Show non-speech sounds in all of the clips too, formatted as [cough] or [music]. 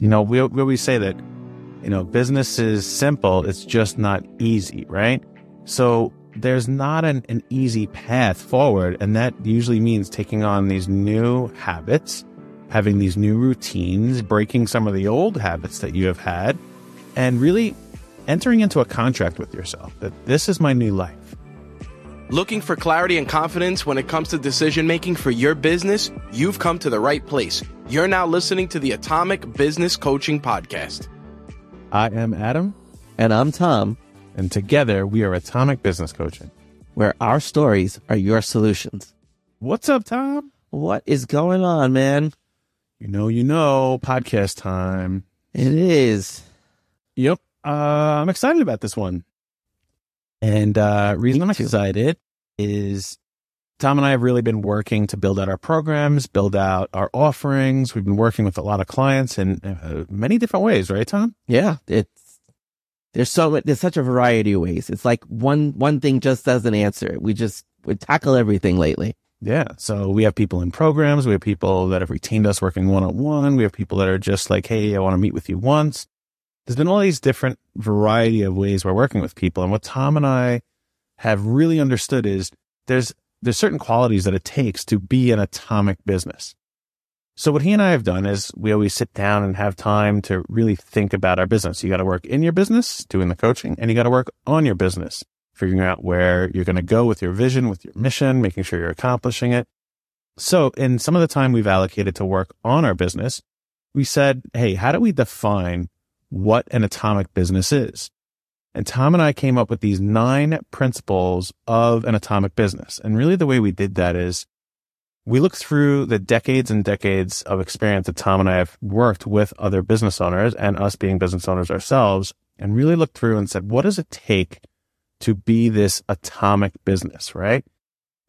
You know, we, we always say that, you know, business is simple. It's just not easy, right? So there's not an, an easy path forward. And that usually means taking on these new habits, having these new routines, breaking some of the old habits that you have had, and really entering into a contract with yourself that this is my new life. Looking for clarity and confidence when it comes to decision making for your business? You've come to the right place. You're now listening to the Atomic Business Coaching Podcast. I am Adam. And I'm Tom. And together we are Atomic Business Coaching, where our stories are your solutions. What's up, Tom? What is going on, man? You know, you know, podcast time. It is. Yep. Uh, I'm excited about this one. And uh reason I'm excited is Tom and I have really been working to build out our programs, build out our offerings. We've been working with a lot of clients in uh, many different ways, right, Tom? Yeah, it's there's so there's such a variety of ways. It's like one one thing just doesn't answer. it. We just we tackle everything lately. Yeah. So we have people in programs. We have people that have retained us working one on one. We have people that are just like, Hey, I want to meet with you once there's been all these different variety of ways we're working with people. And what Tom and I have really understood is there's, there's certain qualities that it takes to be an atomic business. So what he and I have done is we always sit down and have time to really think about our business. You got to work in your business, doing the coaching, and you got to work on your business, figuring out where you're going to go with your vision, with your mission, making sure you're accomplishing it. So in some of the time we've allocated to work on our business, we said, Hey, how do we define what an atomic business is. And Tom and I came up with these nine principles of an atomic business. And really the way we did that is we looked through the decades and decades of experience that Tom and I have worked with other business owners and us being business owners ourselves and really looked through and said, what does it take to be this atomic business? Right.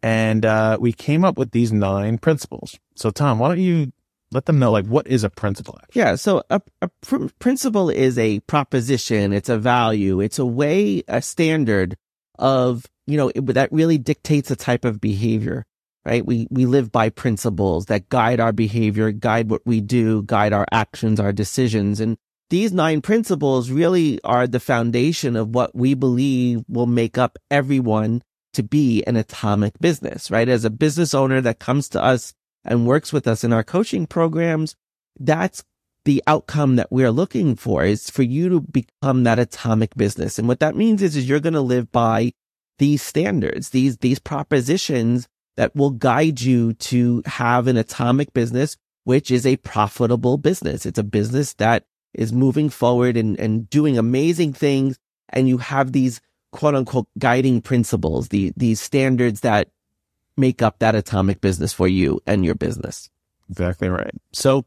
And, uh, we came up with these nine principles. So Tom, why don't you let them know like what is a principle actually? yeah so a, a pr- principle is a proposition it's a value it's a way a standard of you know it, that really dictates a type of behavior right we we live by principles that guide our behavior guide what we do guide our actions our decisions and these nine principles really are the foundation of what we believe will make up everyone to be an atomic business right as a business owner that comes to us and works with us in our coaching programs, that's the outcome that we're looking for is for you to become that atomic business. And what that means is, is you're going to live by these standards, these, these propositions that will guide you to have an atomic business, which is a profitable business. It's a business that is moving forward and, and doing amazing things. And you have these quote unquote guiding principles, the, these standards that make up that atomic business for you and your business. Exactly right. So,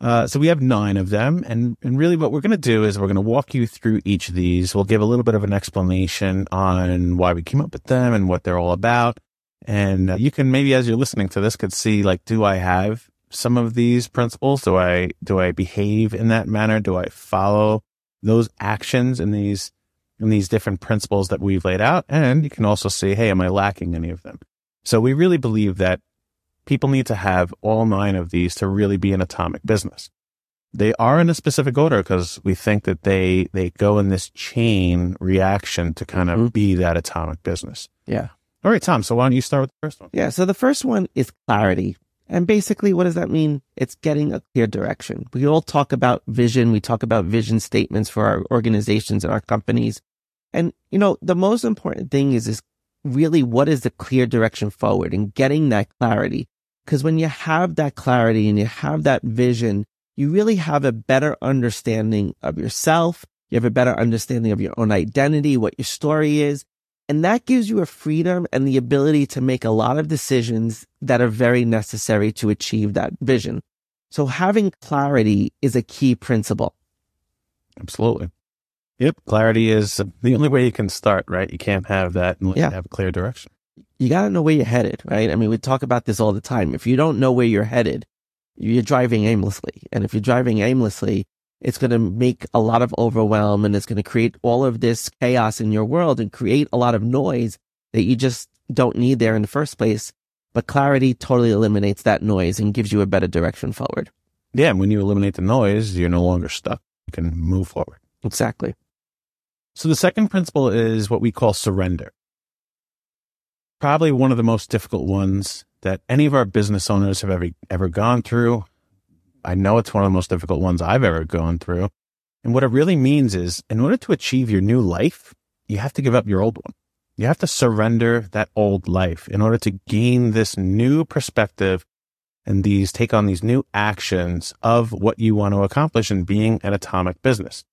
uh, so we have nine of them, and and really what we're going to do is we're going to walk you through each of these. We'll give a little bit of an explanation on why we came up with them and what they're all about. And uh, you can maybe, as you're listening to this, could see like, do I have some of these principles? Do I do I behave in that manner? Do I follow those actions in these in these different principles that we've laid out? And you can also see, hey, am I lacking any of them? So we really believe that people need to have all nine of these to really be an atomic business. They are in a specific order because we think that they, they go in this chain reaction to kind of mm-hmm. be that atomic business. Yeah. All right, Tom. So why don't you start with the first one? Yeah. So the first one is clarity. And basically, what does that mean? It's getting a clear direction. We all talk about vision. We talk about vision statements for our organizations and our companies. And, you know, the most important thing is, is really what is the clear direction forward and getting that clarity. Because when you have that clarity and you have that vision, you really have a better understanding of yourself. You have a better understanding of your own identity, what your story is. And that gives you a freedom and the ability to make a lot of decisions that are very necessary to achieve that vision. So having clarity is a key principle. Absolutely. Yep. Clarity is the only way you can start, right? You can't have that unless yeah. you have a clear direction. You got to know where you're headed, right? I mean, we talk about this all the time. If you don't know where you're headed, you're driving aimlessly. And if you're driving aimlessly, it's going to make a lot of overwhelm and it's going to create all of this chaos in your world and create a lot of noise that you just don't need there in the first place. But clarity totally eliminates that noise and gives you a better direction forward. Yeah. And when you eliminate the noise, you're no longer stuck. You can move forward. Exactly. So the second principle is what we call surrender. Probably one of the most difficult ones that any of our business owners have ever, ever gone through. I know it's one of the most difficult ones I've ever gone through. And what it really means is in order to achieve your new life, you have to give up your old one. You have to surrender that old life in order to gain this new perspective and these take on these new actions of what you want to accomplish in being an atomic business.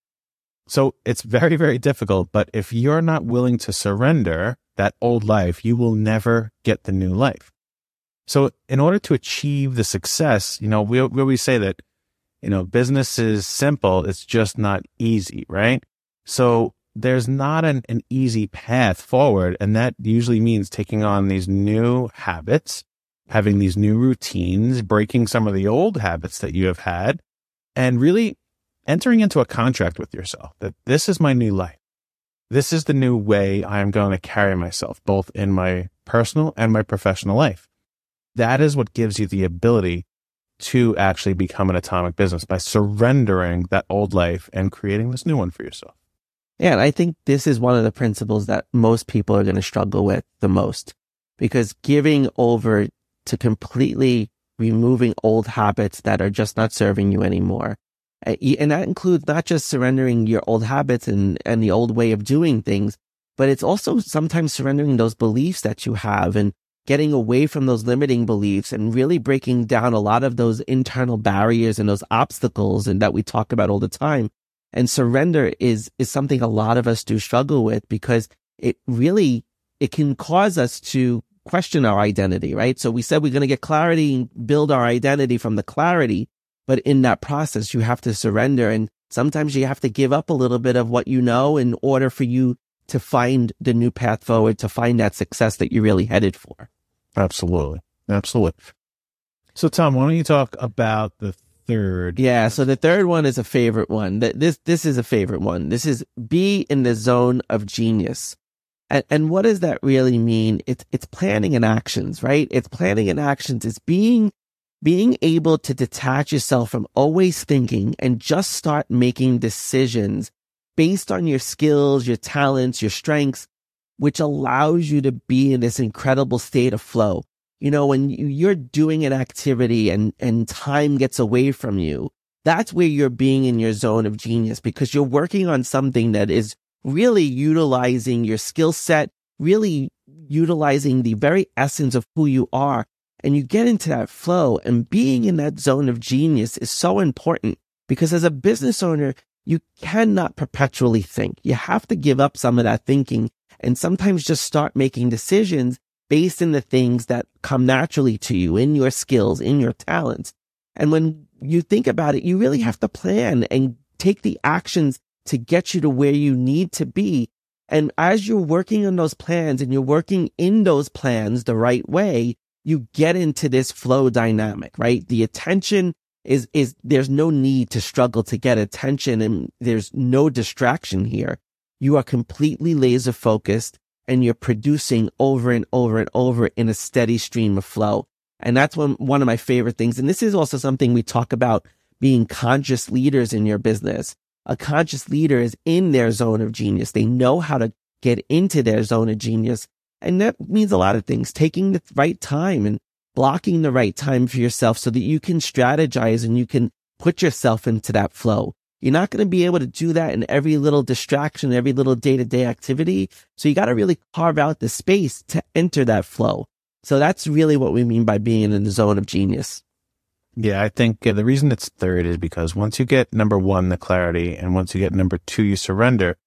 So it's very, very difficult. But if you're not willing to surrender that old life, you will never get the new life. So in order to achieve the success, you know, we, we always say that, you know, business is simple. It's just not easy, right? So there's not an, an easy path forward. And that usually means taking on these new habits, having these new routines, breaking some of the old habits that you have had and really entering into a contract with yourself that this is my new life. This is the new way I am going to carry myself, both in my personal and my professional life. That is what gives you the ability to actually become an atomic business by surrendering that old life and creating this new one for yourself. Yeah, and I think this is one of the principles that most people are going to struggle with the most because giving over to completely removing old habits that are just not serving you anymore. Uh, and that includes not just surrendering your old habits and, and the old way of doing things, but it's also sometimes surrendering those beliefs that you have and getting away from those limiting beliefs and really breaking down a lot of those internal barriers and those obstacles and that we talk about all the time and surrender is, is something a lot of us do struggle with because it really, it can cause us to question our identity, right? So we said we're going to get clarity and build our identity from the clarity. But in that process, you have to surrender. And sometimes you have to give up a little bit of what you know in order for you to find the new path forward, to find that success that you're really headed for. Absolutely. Absolutely. So Tom, why don't you talk about the third. Yeah. So the third one is a favorite one. This, this is a favorite one. This is be in the zone of genius. And, and what does that really mean? It's, it's planning and actions, right? It's planning and actions. It's being, being able to detach yourself from always thinking and just start making decisions based on your skills, your talents, your strengths, which allows you to be in this incredible state of flow you know, when you're doing an activity and, and time gets away from you, that's where you're being in your zone of genius because you're working on something that is really utilizing your skill set, really utilizing the very essence of who you are. And you get into that flow and being in that zone of genius is so important because as a business owner, you cannot perpetually think. You have to give up some of that thinking and sometimes just start making decisions based in the things that come naturally to you in your skills, in your talents. And when you think about it, you really have to plan and take the actions to get you to where you need to be. And as you're working on those plans and you're working in those plans the right way, you get into this flow dynamic, right? The attention is, is there's no need to struggle to get attention and there's no distraction here. You are completely laser focused and you're producing over and over and over in a steady stream of flow. And that's one, one of my favorite things. And this is also something we talk about being conscious leaders in your business. A conscious leader is in their zone of genius. They know how to get into their zone of genius. And that means a lot of things, taking the right time and blocking the right time for yourself so that you can strategize and you can put yourself into that flow. You're not going to be able to do that in every little distraction, every little day to day activity. So you got to really carve out the space to enter that flow. So that's really what we mean by being in the zone of genius. Yeah, I think the reason it's third is because once you get number one, the clarity, and once you get number two, you surrender,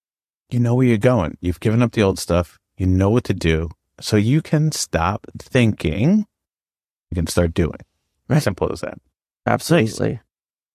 you know where you're going. You've given up the old stuff. You know what to do. So you can stop thinking. You can start doing. Right. Simple as that. Absolutely.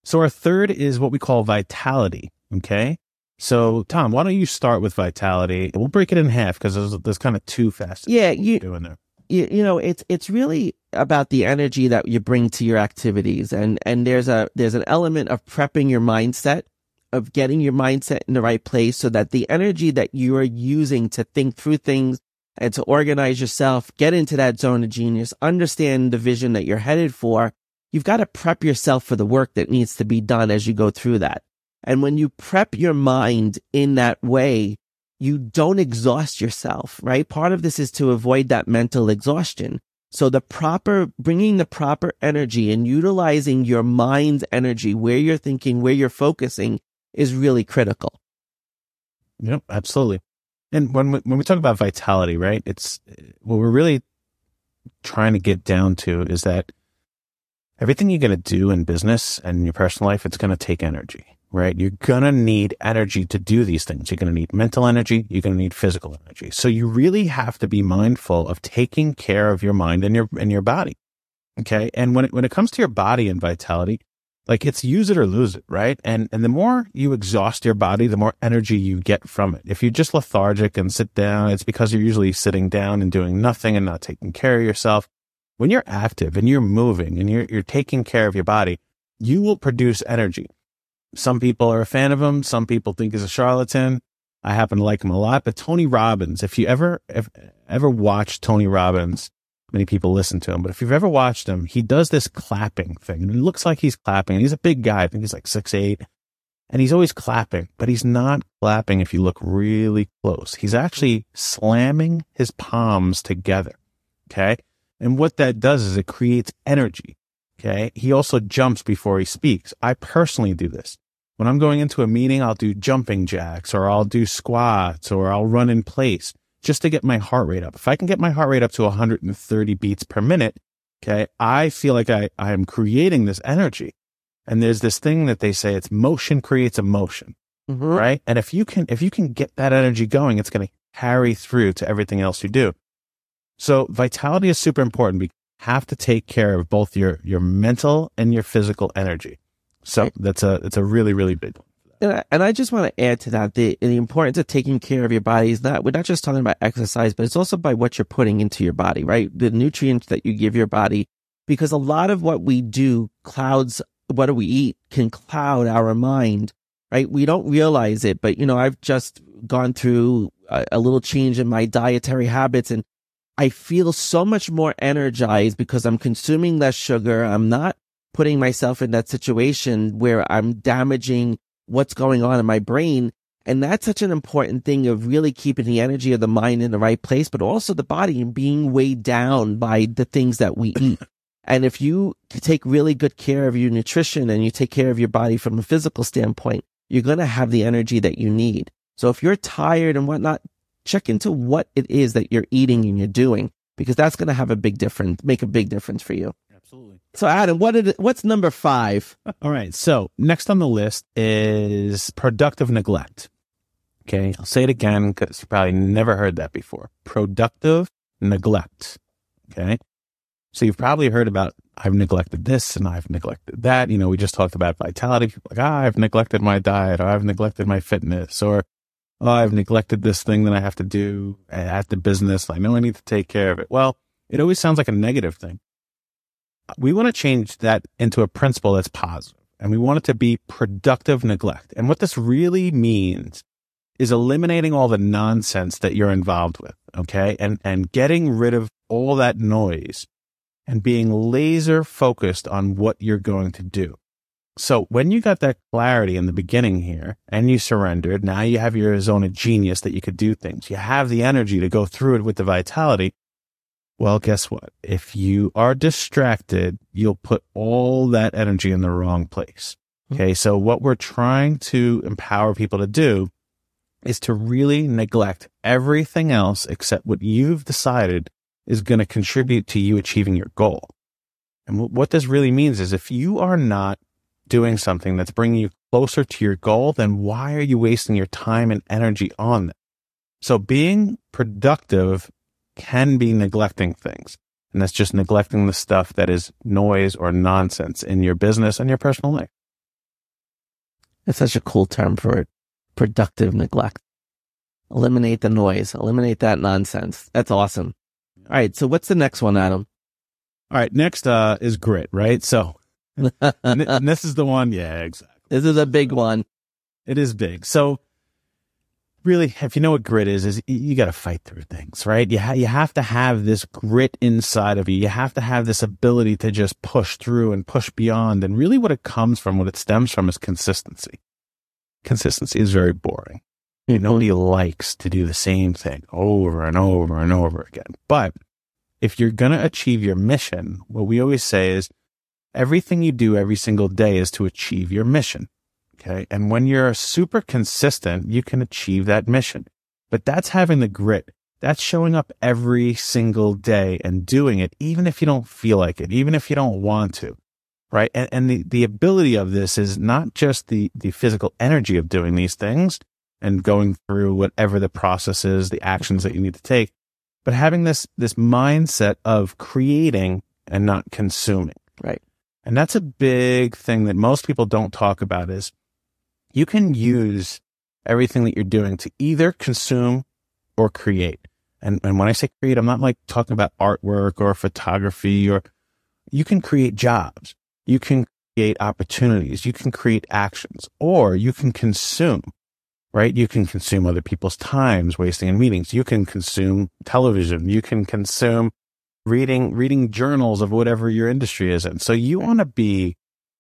So our third is what we call vitality. Okay. So Tom, why don't you start with vitality? We'll break it in half because there's, there's kind of two facets. Yeah. You doing there. You, you know, it's, it's really about the energy that you bring to your activities. And, and there's a, there's an element of prepping your mindset of getting your mindset in the right place so that the energy that you are using to think through things and to organize yourself, get into that zone of genius, understand the vision that you're headed for you've got to prep yourself for the work that needs to be done as you go through that. And when you prep your mind in that way, you don't exhaust yourself, right? Part of this is to avoid that mental exhaustion. So the proper, bringing the proper energy and utilizing your mind's energy, where you're thinking, where you're focusing is really critical. Yep, absolutely. And when we, when we talk about vitality, right? It's what we're really trying to get down to is that everything you're going to do in business and in your personal life, it's going to take energy, right? You're going to need energy to do these things. You're going to need mental energy. You're going to need physical energy. So you really have to be mindful of taking care of your mind and your, and your body. Okay. And when it, when it comes to your body and vitality, like it's use it or lose it, right? And, and the more you exhaust your body, the more energy you get from it. If you're just lethargic and sit down, it's because you're usually sitting down and doing nothing and not taking care of yourself. When you're active and you're moving and you're, you're taking care of your body, you will produce energy. Some people are a fan of him. Some people think he's a charlatan. I happen to like him a lot, but Tony Robbins, if you ever, if, ever watch Tony Robbins, many people listen to him, but if you've ever watched him, he does this clapping thing and it looks like he's clapping. He's a big guy. I think he's like six, eight and he's always clapping, but he's not clapping if you look really close. He's actually slamming his palms together. Okay. And what that does is it creates energy. Okay. He also jumps before he speaks. I personally do this. When I'm going into a meeting, I'll do jumping jacks or I'll do squats or I'll run in place just to get my heart rate up. If I can get my heart rate up to 130 beats per minute, okay, I feel like I, I am creating this energy. And there's this thing that they say it's motion creates emotion, mm-hmm. right? And if you can, if you can get that energy going, it's going to carry through to everything else you do. So vitality is super important. We have to take care of both your, your mental and your physical energy. So that's a, it's a really, really big one. And I, and I just want to add to that the, the importance of taking care of your body is not, we're not just talking about exercise, but it's also by what you're putting into your body, right? The nutrients that you give your body, because a lot of what we do clouds, what do we eat can cloud our mind, right? We don't realize it, but you know, I've just gone through a, a little change in my dietary habits and I feel so much more energized because I'm consuming less sugar. I'm not putting myself in that situation where I'm damaging what's going on in my brain. And that's such an important thing of really keeping the energy of the mind in the right place, but also the body and being weighed down by the things that we eat. [laughs] And if you take really good care of your nutrition and you take care of your body from a physical standpoint, you're going to have the energy that you need. So if you're tired and whatnot, check into what it is that you're eating and you're doing, because that's going to have a big difference, make a big difference for you. Absolutely. So Adam, what did what's number five? [laughs] All right. So next on the list is productive neglect. Okay. I'll say it again because you probably never heard that before. Productive neglect. Okay. So you've probably heard about I've neglected this and I've neglected that. You know, we just talked about vitality. People like, ah, I've neglected my diet or I've neglected my fitness or oh, I've neglected this thing that I have to do at the business. I know I need to take care of it. Well, it always sounds like a negative thing we want to change that into a principle that's positive and we want it to be productive neglect. And what this really means is eliminating all the nonsense that you're involved with. Okay. And, and getting rid of all that noise and being laser focused on what you're going to do. So when you got that clarity in the beginning here and you surrendered, now you have your zone of genius that you could do things. You have the energy to go through it with the vitality. Well, guess what? If you are distracted, you'll put all that energy in the wrong place. Hmm. Okay. So what we're trying to empower people to do is to really neglect everything else except what you've decided is going to contribute to you achieving your goal. And what this really means is if you are not doing something that's bringing you closer to your goal, then why are you wasting your time and energy on that? So being productive can be neglecting things. And that's just neglecting the stuff that is noise or nonsense in your business and your personal life. That's such a cool term for it. Productive neglect. Eliminate the noise. Eliminate that nonsense. That's awesome. All right. So what's the next one, Adam? All right. Next, uh, is grit, right? So [laughs] and this is the one. Yeah, exactly. This is a big one. It is big. So really, if you know what grit is, is you got to fight through things, right? You, ha- you have to have this grit inside of you. You have to have this ability to just push through and push beyond. And really what it comes from, what it stems from is consistency. Consistency is very boring. You nobody likes to do the same thing over and over and over again. But if you're going to achieve your mission, what we always say is everything you do every single day is to achieve your mission. Okay. And when you're super consistent, you can achieve that mission. But that's having the grit. That's showing up every single day and doing it, even if you don't feel like it, even if you don't want to. Right. And, and the, the ability of this is not just the, the physical energy of doing these things and going through whatever the process is, the actions that you need to take, but having this, this mindset of creating and not consuming. Right. And that's a big thing that most people don't talk about is you can use everything that you're doing to either consume or create. And, and when I say create, I'm not like talking about artwork or photography or you can create jobs. You can create opportunities. You can create actions or you can consume, right? You can consume other people's times wasting in meetings. You can consume television. You can consume reading, reading journals of whatever your industry is in. So you want to be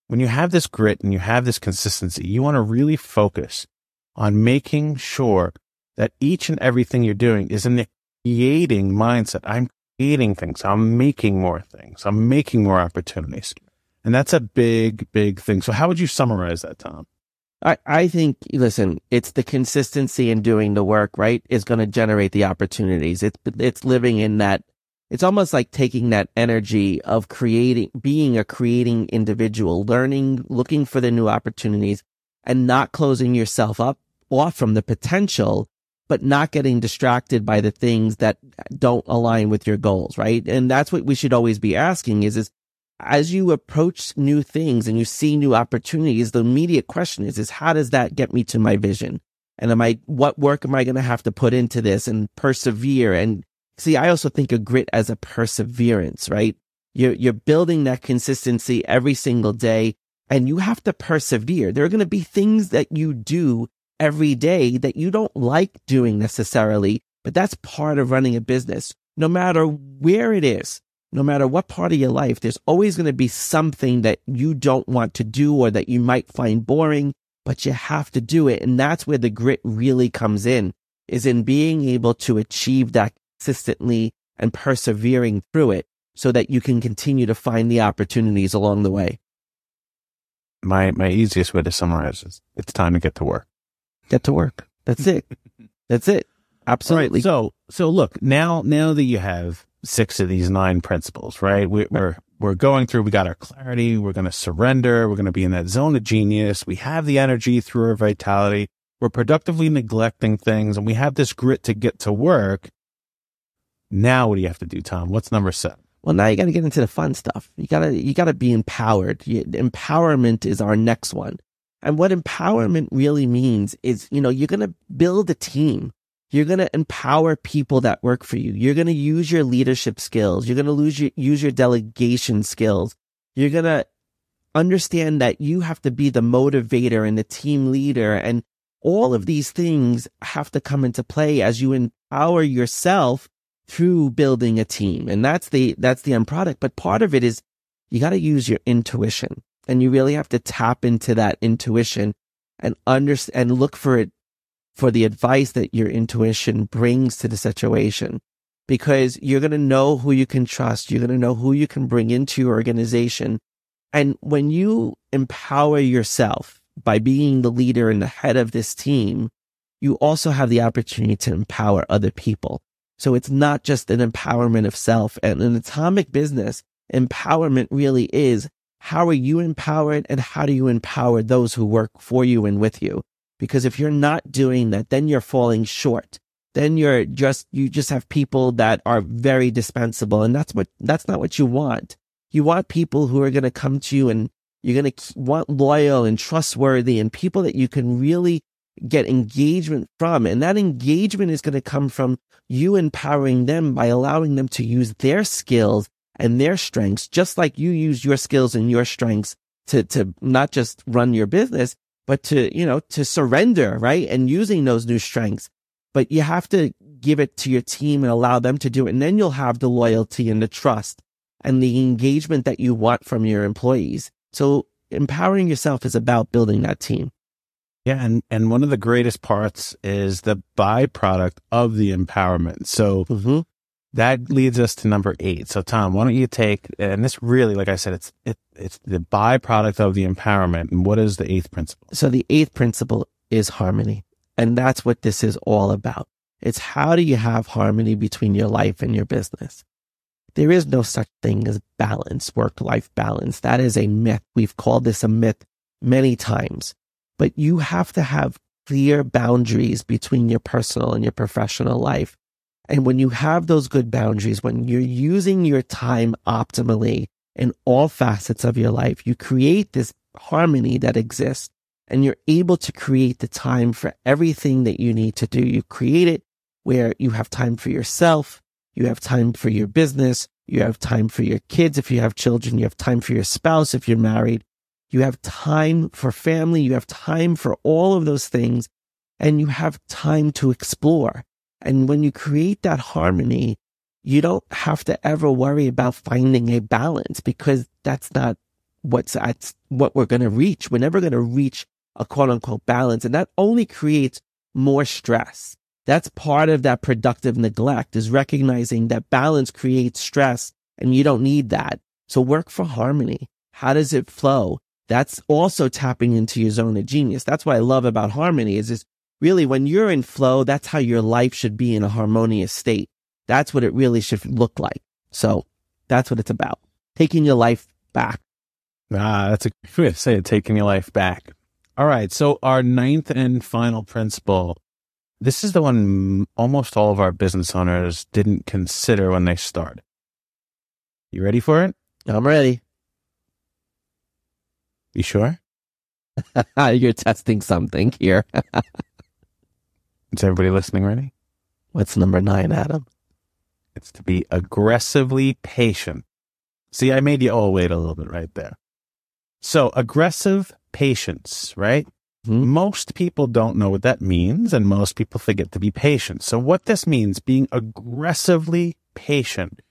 when you have this grit and you have this consistency, you want to really focus on making sure that each and everything you're doing is in the creating mindset. I'm creating things. I'm making more things. I'm making more opportunities. And that's a big, big thing. So how would you summarize that, Tom? I, I think, listen, it's the consistency in doing the work, right? Is going to generate the opportunities. It's, it's living in that it's almost like taking that energy of creating, being a creating individual, learning, looking for the new opportunities and not closing yourself up off from the potential, but not getting distracted by the things that don't align with your goals, right? And that's what we should always be asking is, is as you approach new things and you see new opportunities, the immediate question is, is how does that get me to my vision? And am I, what work am I going to have to put into this and persevere and See, I also think of grit as a perseverance, right? You're, you're building that consistency every single day and you have to persevere. There are going to be things that you do every day that you don't like doing necessarily, but that's part of running a business. No matter where it is, no matter what part of your life, there's always going to be something that you don't want to do or that you might find boring, but you have to do it. And that's where the grit really comes in, is in being able to achieve that consistently and persevering through it so that you can continue to find the opportunities along the way. My, my easiest way to summarize is it's time to get to work. Get to work. That's it. [laughs] That's it. Absolutely. Right. So, so look, now, now that you have six of these nine principles, right? We, we're, we're going through, we got our clarity. We're going to surrender. We're going to be in that zone of genius. We have the energy through our vitality. We're productively neglecting things and we have this grit to get to work. Now, what do you have to do, Tom? What's number seven? Well, now you got to get into the fun stuff. You gotta, you gotta be empowered. You, empowerment is our next one. And what empowerment really means is, you know, you're going to build a team. You're going to empower people that work for you. You're going to use your leadership skills. You're going to lose your, use your delegation skills. You're going to understand that you have to be the motivator and the team leader. And all of these things have to come into play as you empower yourself through building a team. And that's the, that's the end product. But part of it is you got to use your intuition and you really have to tap into that intuition and understand and look for it for the advice that your intuition brings to the situation because you're going to know who you can trust. You're going to know who you can bring into your organization. And when you empower yourself by being the leader and the head of this team, you also have the opportunity to empower other people. So it's not just an empowerment of self and an atomic business. Empowerment really is how are you empowered and how do you empower those who work for you and with you? Because if you're not doing that, then you're falling short. Then you're just, you just have people that are very dispensable. And that's what, that's not what you want. You want people who are going to come to you and you're going to want loyal and trustworthy and people that you can really get engagement from. And that engagement is going to come from you empowering them by allowing them to use their skills and their strengths, just like you use your skills and your strengths to, to not just run your business, but to, you know, to surrender, right? And using those new strengths. But you have to give it to your team and allow them to do it. And then you'll have the loyalty and the trust and the engagement that you want from your employees. So empowering yourself is about building that team. Yeah, and and one of the greatest parts is the byproduct of the empowerment. So Mm-hmm. that leads us to number eight. So Tom, why don't you take and this really, like I said, it's it, it's the byproduct of the empowerment. And what is the eighth principle? So the eighth principle is harmony. And that's what this is all about. It's how do you have harmony between your life and your business? There is no such thing as balance, work life balance. That is a myth. We've called this a myth many times, but you have to have clear boundaries between your personal and your professional life. And when you have those good boundaries, when you're using your time optimally in all facets of your life, you create this harmony that exists and you're able to create the time for everything that you need to do. You create it where you have time for yourself. You have time for your business. You have time for your kids. If you have children, you have time for your spouse. If you're married, you have time for family. You have time for all of those things and you have time to explore. And when you create that harmony, you don't have to ever worry about finding a balance because that's not what's at what we're going to reach. We're never going to reach a quote unquote balance. And that only creates more stress. That's part of that productive neglect is recognizing that balance creates stress and you don't need that. So work for harmony. How does it flow? That's also tapping into your zone of genius. That's what I love about harmony is, is really when you're in flow, that's how your life should be in a harmonious state. That's what it really should look like. So that's what it's about. Taking your life back. Ah, that's a good way to say it, taking your life back. All right. So our ninth and final principle. This is the one almost all of our business owners didn't consider when they started. You ready for it? I'm ready. You sure? [laughs] You're testing something here. [laughs] Is everybody listening ready? What's number nine, Adam? It's to be aggressively patient. See, I made you all wait a little bit right there. So aggressive patience, right? Mhm. Most people don't know what that means and most people forget to be patient. So what this means, being aggressively patient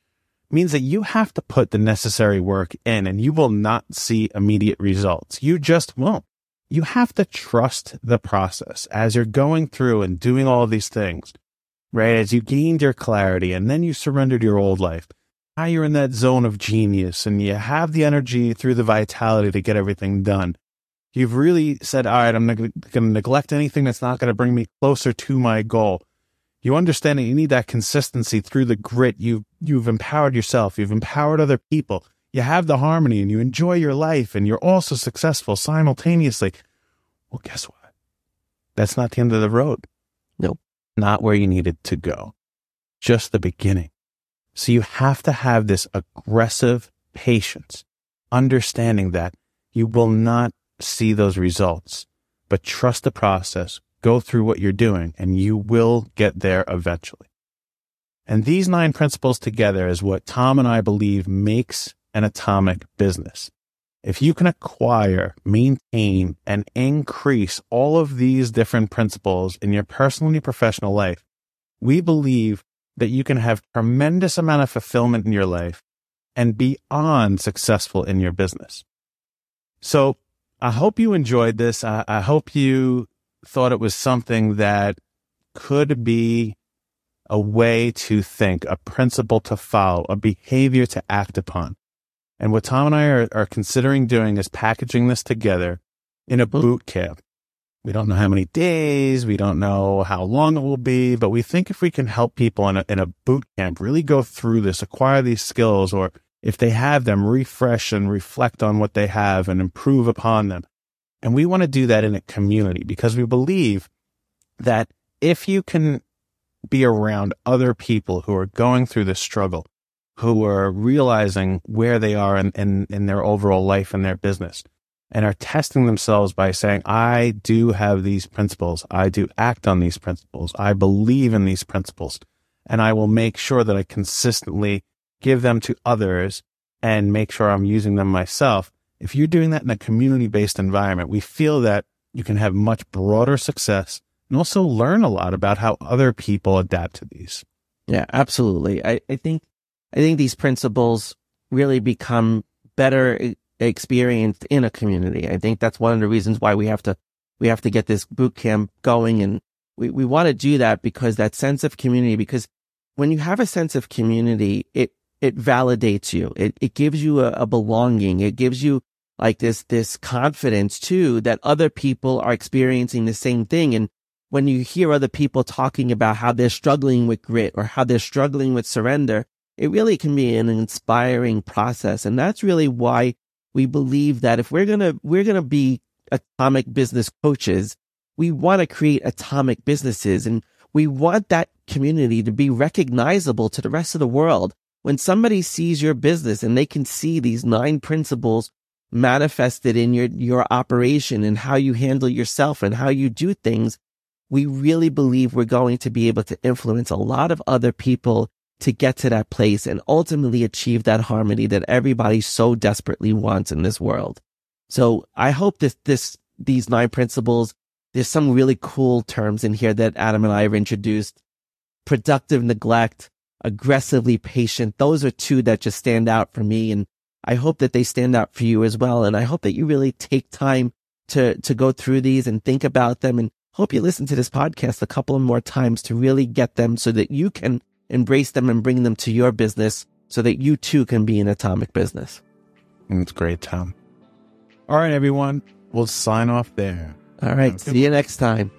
means that you have to put the necessary work in and you will not see immediate results. You just won't. You have to trust the process as you're going through and doing all these things, right? As you gained your clarity and then you surrendered your old life. Now you're in that zone of genius and you have the energy through the vitality to get everything done. You've really said, all right, I'm not going to neglect anything that's not going to bring me closer to my goal. You understand that you need that consistency through the grit. You, you've empowered yourself. You've empowered other people. You have the harmony and you enjoy your life and you're also successful simultaneously. Well, guess what? That's not the end of the road. Nope. Not where you needed to go. Just the beginning. So you have to have this aggressive patience, understanding that you will not see those results, but trust the process, go through what you're doing, and you will get there eventually. And these nine principles together is what Tom and I believe makes an atomic business. If you can acquire, maintain, and increase all of these different principles in your personal and your professional life, we believe that you can have tremendous amount of fulfillment in your life and beyond successful in your business. So I hope you enjoyed this. I, I hope you thought it was something that could be a way to think, a principle to follow, a behavior to act upon. And what Tom and I are, are considering doing is packaging this together in a boot camp. We don't know how many days, we don't know how long it will be, but we think if we can help people in a, in a boot camp really go through this, acquire these skills, or if they have them, refresh and reflect on what they have and improve upon them. And we want to do that in a community because we believe that if you can be around other people who are going through this struggle, who are realizing where they are in, in, in their overall life and their business and are testing themselves by saying, I do have these principles. I do act on these principles. I believe in these principles and I will make sure that I consistently give them to others and make sure I'm using them myself. If you're doing that in a community based environment, we feel that you can have much broader success and also learn a lot about how other people adapt to these. Yeah, absolutely. I, I think, I think these principles really become better experienced in a community. I think that's one of the reasons why we have to, we have to get this boot camp going. And we, we want to do that because that sense of community, because when you have a sense of community, it, it validates you. It, it gives you a, a belonging. It gives you like this, this confidence too that other people are experiencing the same thing. And when you hear other people talking about how they're struggling with grit or how they're struggling with surrender, it really can be an inspiring process. And that's really why we believe that if we're going to, we're going to be atomic business coaches, we want to create atomic businesses and we want that community to be recognizable to the rest of the world. When somebody sees your business and they can see these nine principles manifested in your, your operation and how you handle yourself and how you do things, we really believe we're going to be able to influence a lot of other people to get to that place and ultimately achieve that harmony that everybody so desperately wants in this world. So I hope that this, these nine principles, there's some really cool terms in here that Adam and I have introduced. Productive neglect, aggressively patient. Those are two that just stand out for me. And I hope that they stand out for you as well. And I hope that you really take time to, to go through these and think about them and hope you listen to this podcast a couple of more times to really get them so that you can embrace them and bring them to your business so that you too can be an atomic business. That's great, Tom. All right, everyone. We'll sign off there. All right. See you next time.